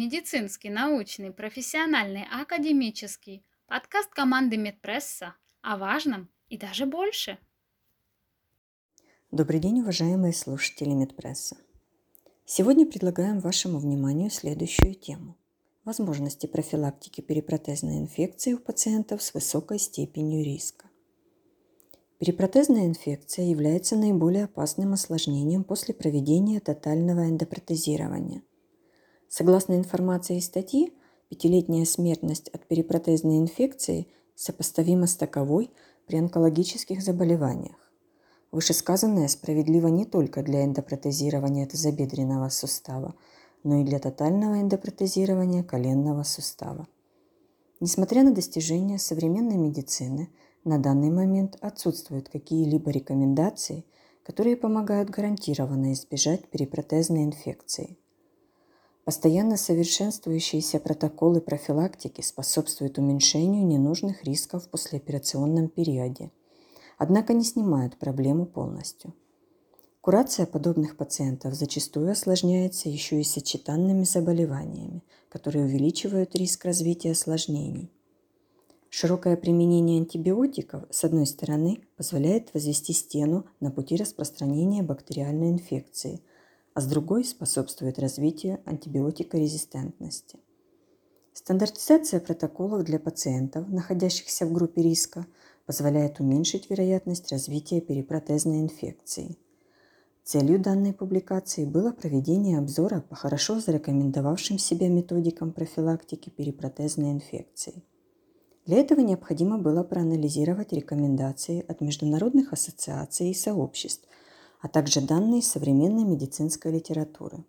медицинский, научный, профессиональный, академический. Подкаст команды Медпресса о важном и даже больше. Добрый день, уважаемые слушатели Медпресса. Сегодня предлагаем вашему вниманию следующую тему. Возможности профилактики перипротезной инфекции у пациентов с высокой степенью риска. Перипротезная инфекция является наиболее опасным осложнением после проведения тотального эндопротезирования. Согласно информации из статьи, пятилетняя смертность от перипротезной инфекции сопоставима с таковой при онкологических заболеваниях. Вышесказанное справедливо не только для эндопротезирования тазобедренного сустава, но и для тотального эндопротезирования коленного сустава. Несмотря на достижения современной медицины – на данный момент отсутствуют какие-либо рекомендации, которые помогают гарантированно избежать перипротезной инфекции. Постоянно совершенствующиеся протоколы профилактики способствуют уменьшению ненужных рисков в послеоперационном периоде, однако не снимают проблему полностью. Курация подобных пациентов зачастую осложняется еще и сочетанными заболеваниями, которые увеличивают риск развития осложнений – Широкое применение антибиотиков, с одной стороны, позволяет возвести стену на пути распространения бактериальной инфекции, а с другой способствует развитию антибиотикорезистентности. Стандартизация протоколов для пациентов, находящихся в группе риска, позволяет уменьшить вероятность развития перипротезной инфекции. Целью данной публикации было проведение обзора по хорошо зарекомендовавшим себя методикам профилактики перипротезной инфекции. Для этого необходимо было проанализировать рекомендации от международных ассоциаций и сообществ, а также данные современной медицинской литературы.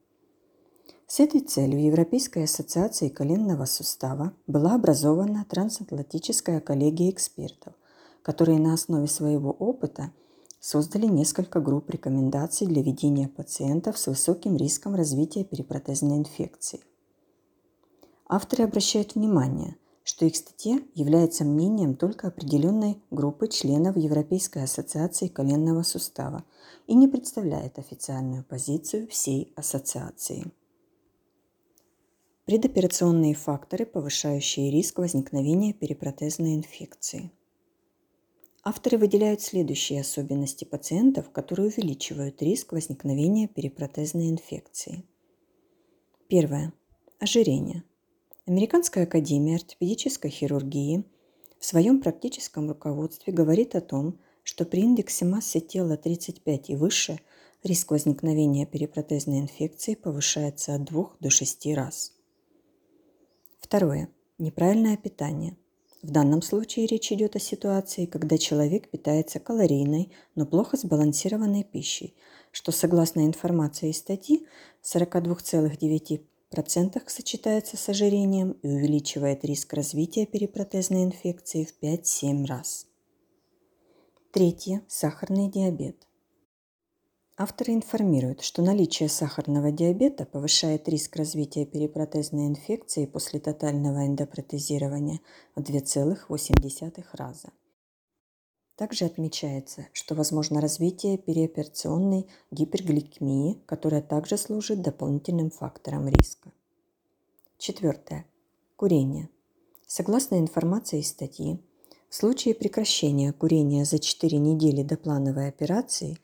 С этой целью Европейской ассоциацией коленного сустава была образована трансатлантическая коллегия экспертов, которые на основе своего опыта создали несколько групп рекомендаций для ведения пациентов с высоким риском развития перипротезной инфекции. Авторы обращают внимание, что их статья является мнением только определенной группы членов Европейской ассоциации коленного сустава и не представляет официальную позицию всей ассоциации. Предоперационные факторы, повышающие риск возникновения перипротезной инфекции. Авторы выделяют следующие особенности пациентов, которые увеличивают риск возникновения перипротезной инфекции. Первое. Ожирение – Американская академия ортопедической хирургии в своем практическом руководстве говорит о том, что при индексе массы тела 35 и выше риск возникновения перипротезной инфекции повышается от 2 до 6 раз. Второе. Неправильное питание. В данном случае речь идет о ситуации, когда человек питается калорийной, но плохо сбалансированной пищей, что, согласно информации из статьи, 42,9 процентах сочетается с ожирением и увеличивает риск развития перипротезной инфекции в 5-7 раз. Третье. Сахарный диабет. Авторы информируют, что наличие сахарного диабета повышает риск развития перипротезной инфекции после тотального эндопротезирования в 2,8 раза. Также отмечается, что возможно развитие переоперационной гипергликемии, которая также служит дополнительным фактором риска. Четвертое. Курение. Согласно информации из статьи, в случае прекращения курения за 4 недели до плановой операции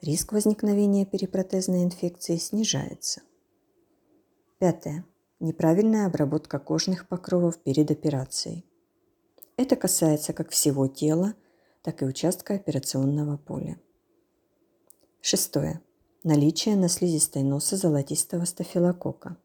риск возникновения перипротезной инфекции снижается. Пятое. Неправильная обработка кожных покровов перед операцией. Это касается как всего тела, так и участка операционного поля. Шестое. Наличие на слизистой носа золотистого стафилококка.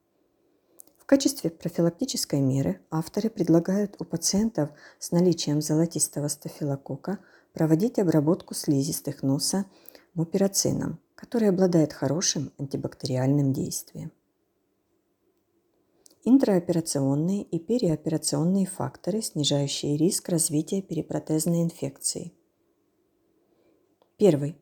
В качестве профилактической меры авторы предлагают у пациентов с наличием золотистого стафилококка проводить обработку слизистых носа мупирацином, который обладает хорошим антибактериальным действием. Интраоперационные и переоперационные факторы, снижающие риск развития перипротезной инфекции. Первый.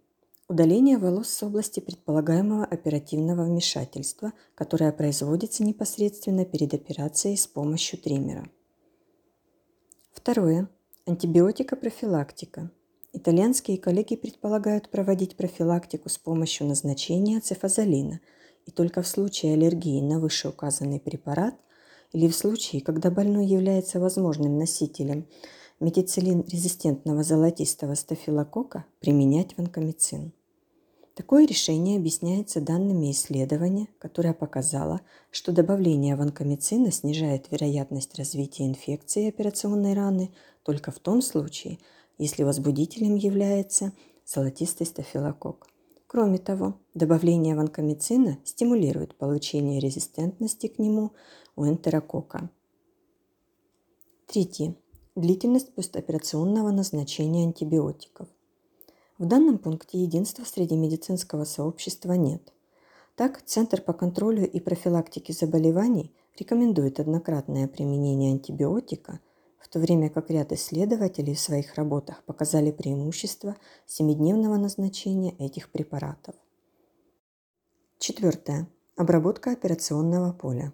Удаление волос с области предполагаемого оперативного вмешательства, которое производится непосредственно перед операцией с помощью триммера. Второе. Антибиотикопрофилактика. Итальянские коллеги предполагают проводить профилактику с помощью назначения цифазолина – и только в случае аллергии на вышеуказанный препарат или в случае, когда больной является возможным носителем метицилин-резистентного золотистого стафилококка, применять ванкомицин. Такое решение объясняется данными исследования, которое показало, что добавление ванкомицина снижает вероятность развития инфекции операционной раны только в том случае, если возбудителем является золотистый стафилококк. Кроме того, добавление ванкомицина стимулирует получение резистентности к нему у энтерокока. Третье. Длительность постоперационного назначения антибиотиков. В данном пункте единства среди медицинского сообщества нет. Так, Центр по контролю и профилактике заболеваний рекомендует однократное применение антибиотика, в то время как ряд исследователей в своих работах показали преимущество семидневного назначения этих препаратов. Четвертое. Обработка операционного поля.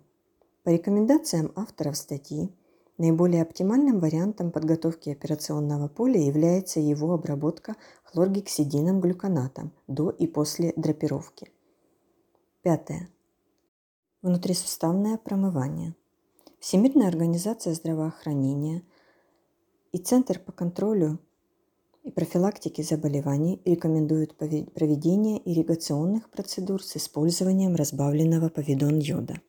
По рекомендациям авторов статьи, Наиболее оптимальным вариантом подготовки операционного поля является его обработка хлоргексидином глюконатом до и после драпировки. Пятое. Внутрисуставное промывание. Всемирная организация здравоохранения и Центр по контролю и профилактике заболеваний рекомендуют проведение ирригационных процедур с использованием разбавленного повидон йода.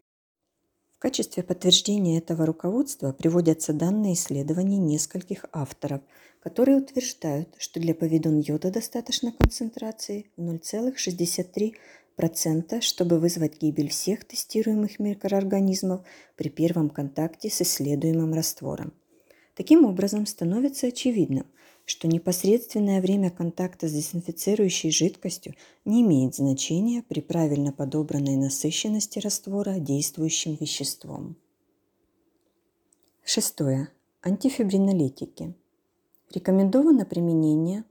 В качестве подтверждения этого руководства приводятся данные исследований нескольких авторов, которые утверждают, что для повидон йода достаточно концентрации 0,63 0,1%, чтобы вызвать гибель всех тестируемых микроорганизмов при первом контакте с исследуемым раствором. Таким образом, становится очевидным, что непосредственное время контакта с дезинфицирующей жидкостью не имеет значения при правильно подобранной насыщенности раствора действующим веществом. Шестое. Антифибринолитики. Рекомендовано применение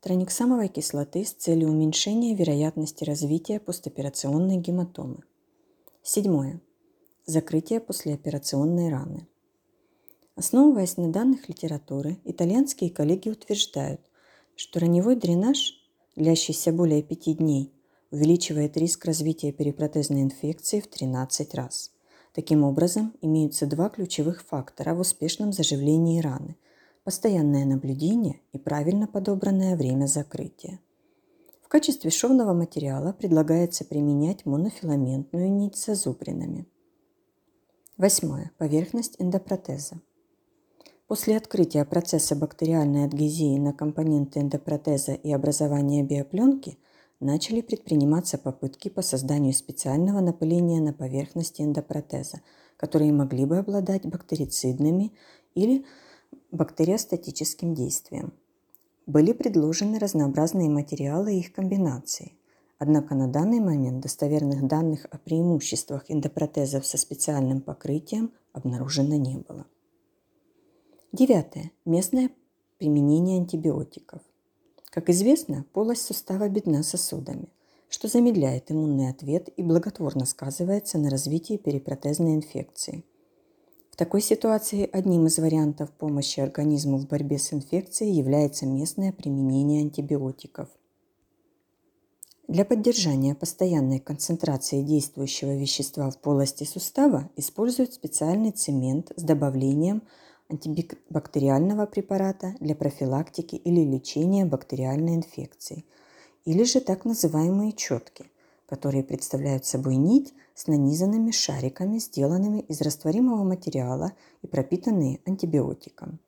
трониксамовой кислоты с целью уменьшения вероятности развития постоперационной гематомы. Седьмое. Закрытие послеоперационной раны. Основываясь на данных литературы, итальянские коллеги утверждают, что раневой дренаж, длящийся более 5 дней, увеличивает риск развития перипротезной инфекции в 13 раз. Таким образом, имеются два ключевых фактора в успешном заживлении раны – постоянное наблюдение и правильно подобранное время закрытия. В качестве шовного материала предлагается применять монофиламентную нить с зазубринами. Восьмое. Поверхность эндопротеза. После открытия процесса бактериальной адгезии на компоненты эндопротеза и образования биопленки начали предприниматься попытки по созданию специального напыления на поверхности эндопротеза, которые могли бы обладать бактерицидными или бактериостатическим действием. Были предложены разнообразные материалы и их комбинации. Однако на данный момент достоверных данных о преимуществах эндопротезов со специальным покрытием обнаружено не было. Девятое. Местное применение антибиотиков. Как известно, полость сустава бедна сосудами, что замедляет иммунный ответ и благотворно сказывается на развитии перипротезной инфекции. Такой ситуации одним из вариантов помощи организму в борьбе с инфекцией является местное применение антибиотиков. Для поддержания постоянной концентрации действующего вещества в полости сустава используют специальный цемент с добавлением антибактериального препарата для профилактики или лечения бактериальной инфекции, или же так называемые четки, которые представляют собой нить с нанизанными шариками, сделанными из растворимого материала и пропитанные антибиотиком.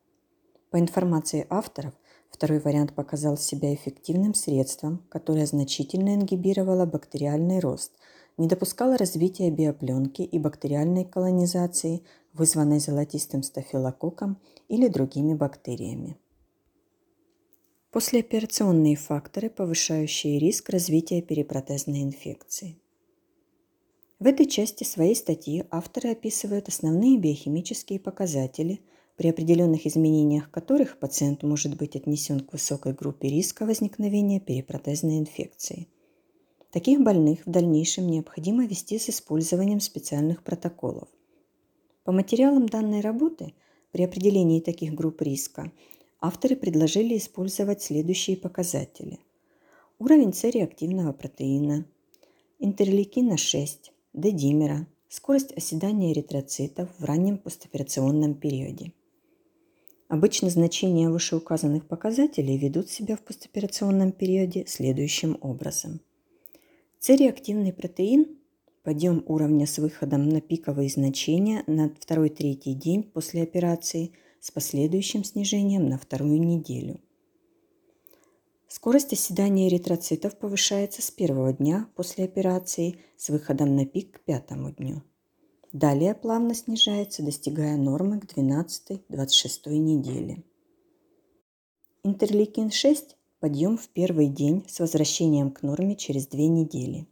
По информации авторов, второй вариант показал себя эффективным средством, которое значительно ингибировало бактериальный рост, не допускало развития биопленки и бактериальной колонизации вызванной золотистым стафилококком или другими бактериями. Послеоперационные факторы, повышающие риск развития перипротезной инфекции. В этой части своей статьи авторы описывают основные биохимические показатели, при определенных изменениях которых пациент может быть отнесен к высокой группе риска возникновения перипротезной инфекции. Таких больных в дальнейшем необходимо вести с использованием специальных протоколов – по материалам данной работы при определении таких групп риска авторы предложили использовать следующие показатели. Уровень С-реактивного протеина, интерлейкина 6, D-димера, скорость оседания эритроцитов в раннем постоперационном периоде. Обычно значения вышеуказанных показателей ведут себя в постоперационном периоде следующим образом. Цереактивный протеин – подъем уровня с выходом на пиковые значения на 2-3 день после операции с последующим снижением на вторую неделю – Скорость оседания эритроцитов повышается с первого дня после операции с выходом на пик к пятому дню. Далее плавно снижается, достигая нормы к 12-26 неделе. Интерлейкин-6 – подъем в первый день с возвращением к норме через две недели.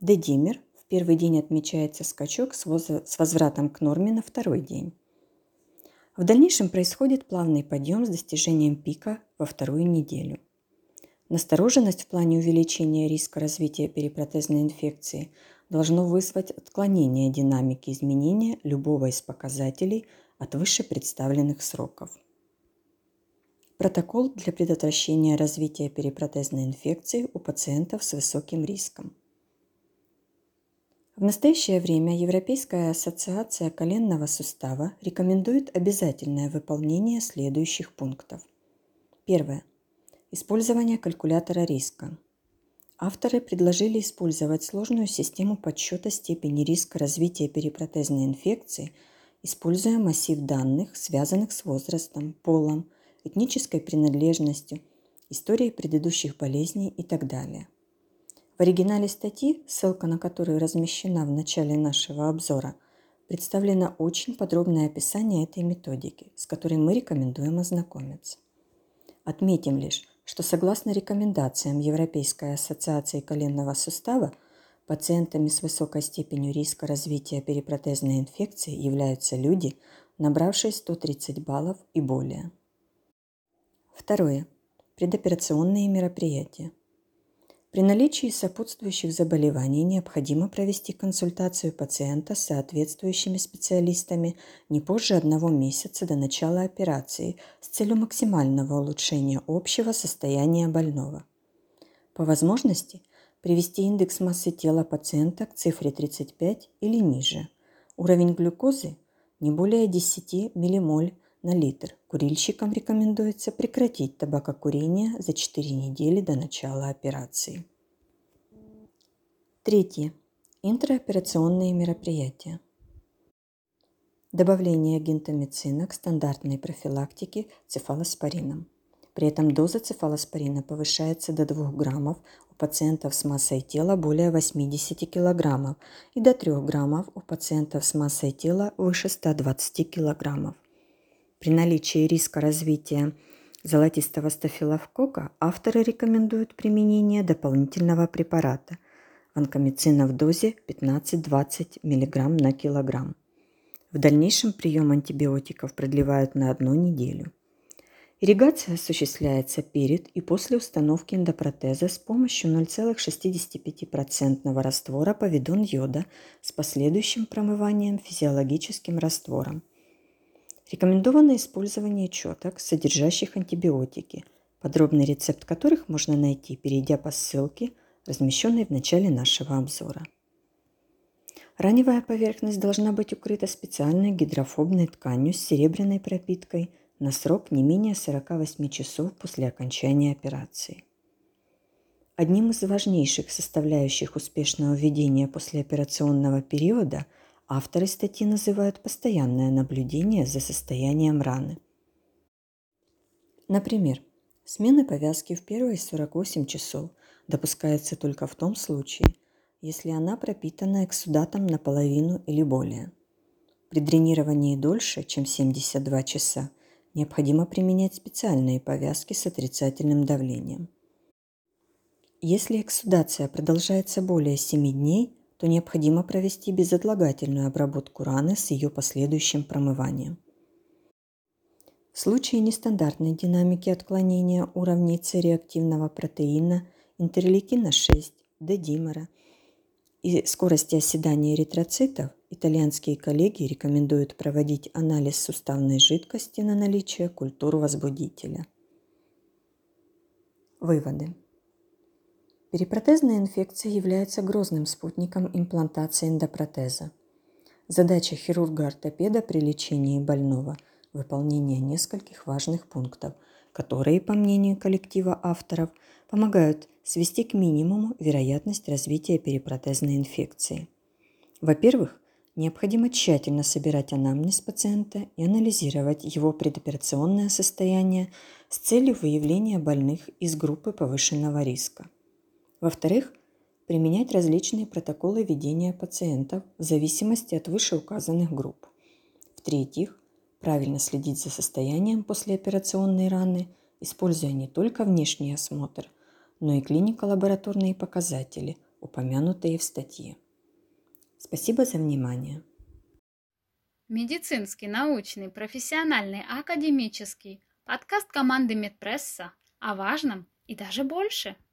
Дедимер – в первый день отмечается скачок с возвратом к норме на второй день. В дальнейшем происходит плавный подъем с достижением пика во вторую неделю. Настороженность в плане увеличения риска развития перипротезной инфекции должно вызвать отклонение динамики изменения любого из показателей от выше представленных сроков. Протокол для предотвращения развития перипротезной инфекции у пациентов с высоким риском. В настоящее время Европейская ассоциация коленного сустава рекомендует обязательное выполнение следующих пунктов. Первое. Использование калькулятора риска. Авторы предложили использовать сложную систему подсчета степени риска развития перипротезной инфекции, используя массив данных, связанных с возрастом, полом, этнической принадлежностью, историей предыдущих болезней и так далее. В оригинале статьи, ссылка на которую размещена в начале нашего обзора, представлено очень подробное описание этой методики, с которой мы рекомендуем ознакомиться. Отметим лишь, что согласно рекомендациям Европейской ассоциации коленного сустава, пациентами с высокой степенью риска развития перипротезной инфекции являются люди, набравшие 130 баллов и более. Второе. Предоперационные мероприятия. При наличии сопутствующих заболеваний необходимо провести консультацию пациента с соответствующими специалистами не позже одного месяца до начала операции с целью максимального улучшения общего состояния больного. По возможности привести индекс массы тела пациента к цифре 35 или ниже. Уровень глюкозы не более 10 ммоль на литр. Курильщикам рекомендуется прекратить табакокурение за 4 недели до начала операции. Третье. Интраоперационные мероприятия. Добавление гентамицина к стандартной профилактике цефалоспорином. При этом доза цефалоспорина повышается до 2 граммов у пациентов с массой тела более 80 килограммов и до 3 граммов у пациентов с массой тела выше 120 килограммов. При наличии риска развития золотистого стафилококка авторы рекомендуют применение дополнительного препарата ванкомицина в дозе 15-20 мг на килограмм. В дальнейшем прием антибиотиков продлевают на одну неделю. Ирригация осуществляется перед и после установки эндопротеза с помощью 0,65% раствора повидон йода с последующим промыванием физиологическим раствором – Рекомендовано использование четок, содержащих антибиотики, подробный рецепт которых можно найти, перейдя по ссылке, размещенной в начале нашего обзора. Раневая поверхность должна быть укрыта специальной гидрофобной тканью с серебряной пропиткой на срок не менее 48 часов после окончания операции. Одним из важнейших составляющих успешного введения послеоперационного периода – Авторы статьи называют постоянное наблюдение за состоянием раны. Например, смена повязки в первые 48 часов допускается только в том случае, если она пропитана эксудатом наполовину или более. При дренировании дольше, чем 72 часа, необходимо применять специальные повязки с отрицательным давлением. Если эксудация продолжается более 7 дней, то необходимо провести безотлагательную обработку раны с ее последующим промыванием. В случае нестандартной динамики отклонения уровней цереактивного протеина, интерлейкина-6, дедимера и скорости оседания эритроцитов, итальянские коллеги рекомендуют проводить анализ суставной жидкости на наличие культур возбудителя. Выводы. Перипротезная инфекция является грозным спутником имплантации эндопротеза. Задача хирурга-ортопеда при лечении больного – выполнение нескольких важных пунктов, которые, по мнению коллектива авторов, помогают свести к минимуму вероятность развития перипротезной инфекции. Во-первых, необходимо тщательно собирать анамнез пациента и анализировать его предоперационное состояние с целью выявления больных из группы повышенного риска. Во-вторых, применять различные протоколы ведения пациентов в зависимости от вышеуказанных групп. В-третьих, правильно следить за состоянием послеоперационной раны, используя не только внешний осмотр, но и клинико-лабораторные показатели, упомянутые в статье. Спасибо за внимание. Медицинский, научный, профессиональный, академический подкаст команды Медпресса о важном и даже больше –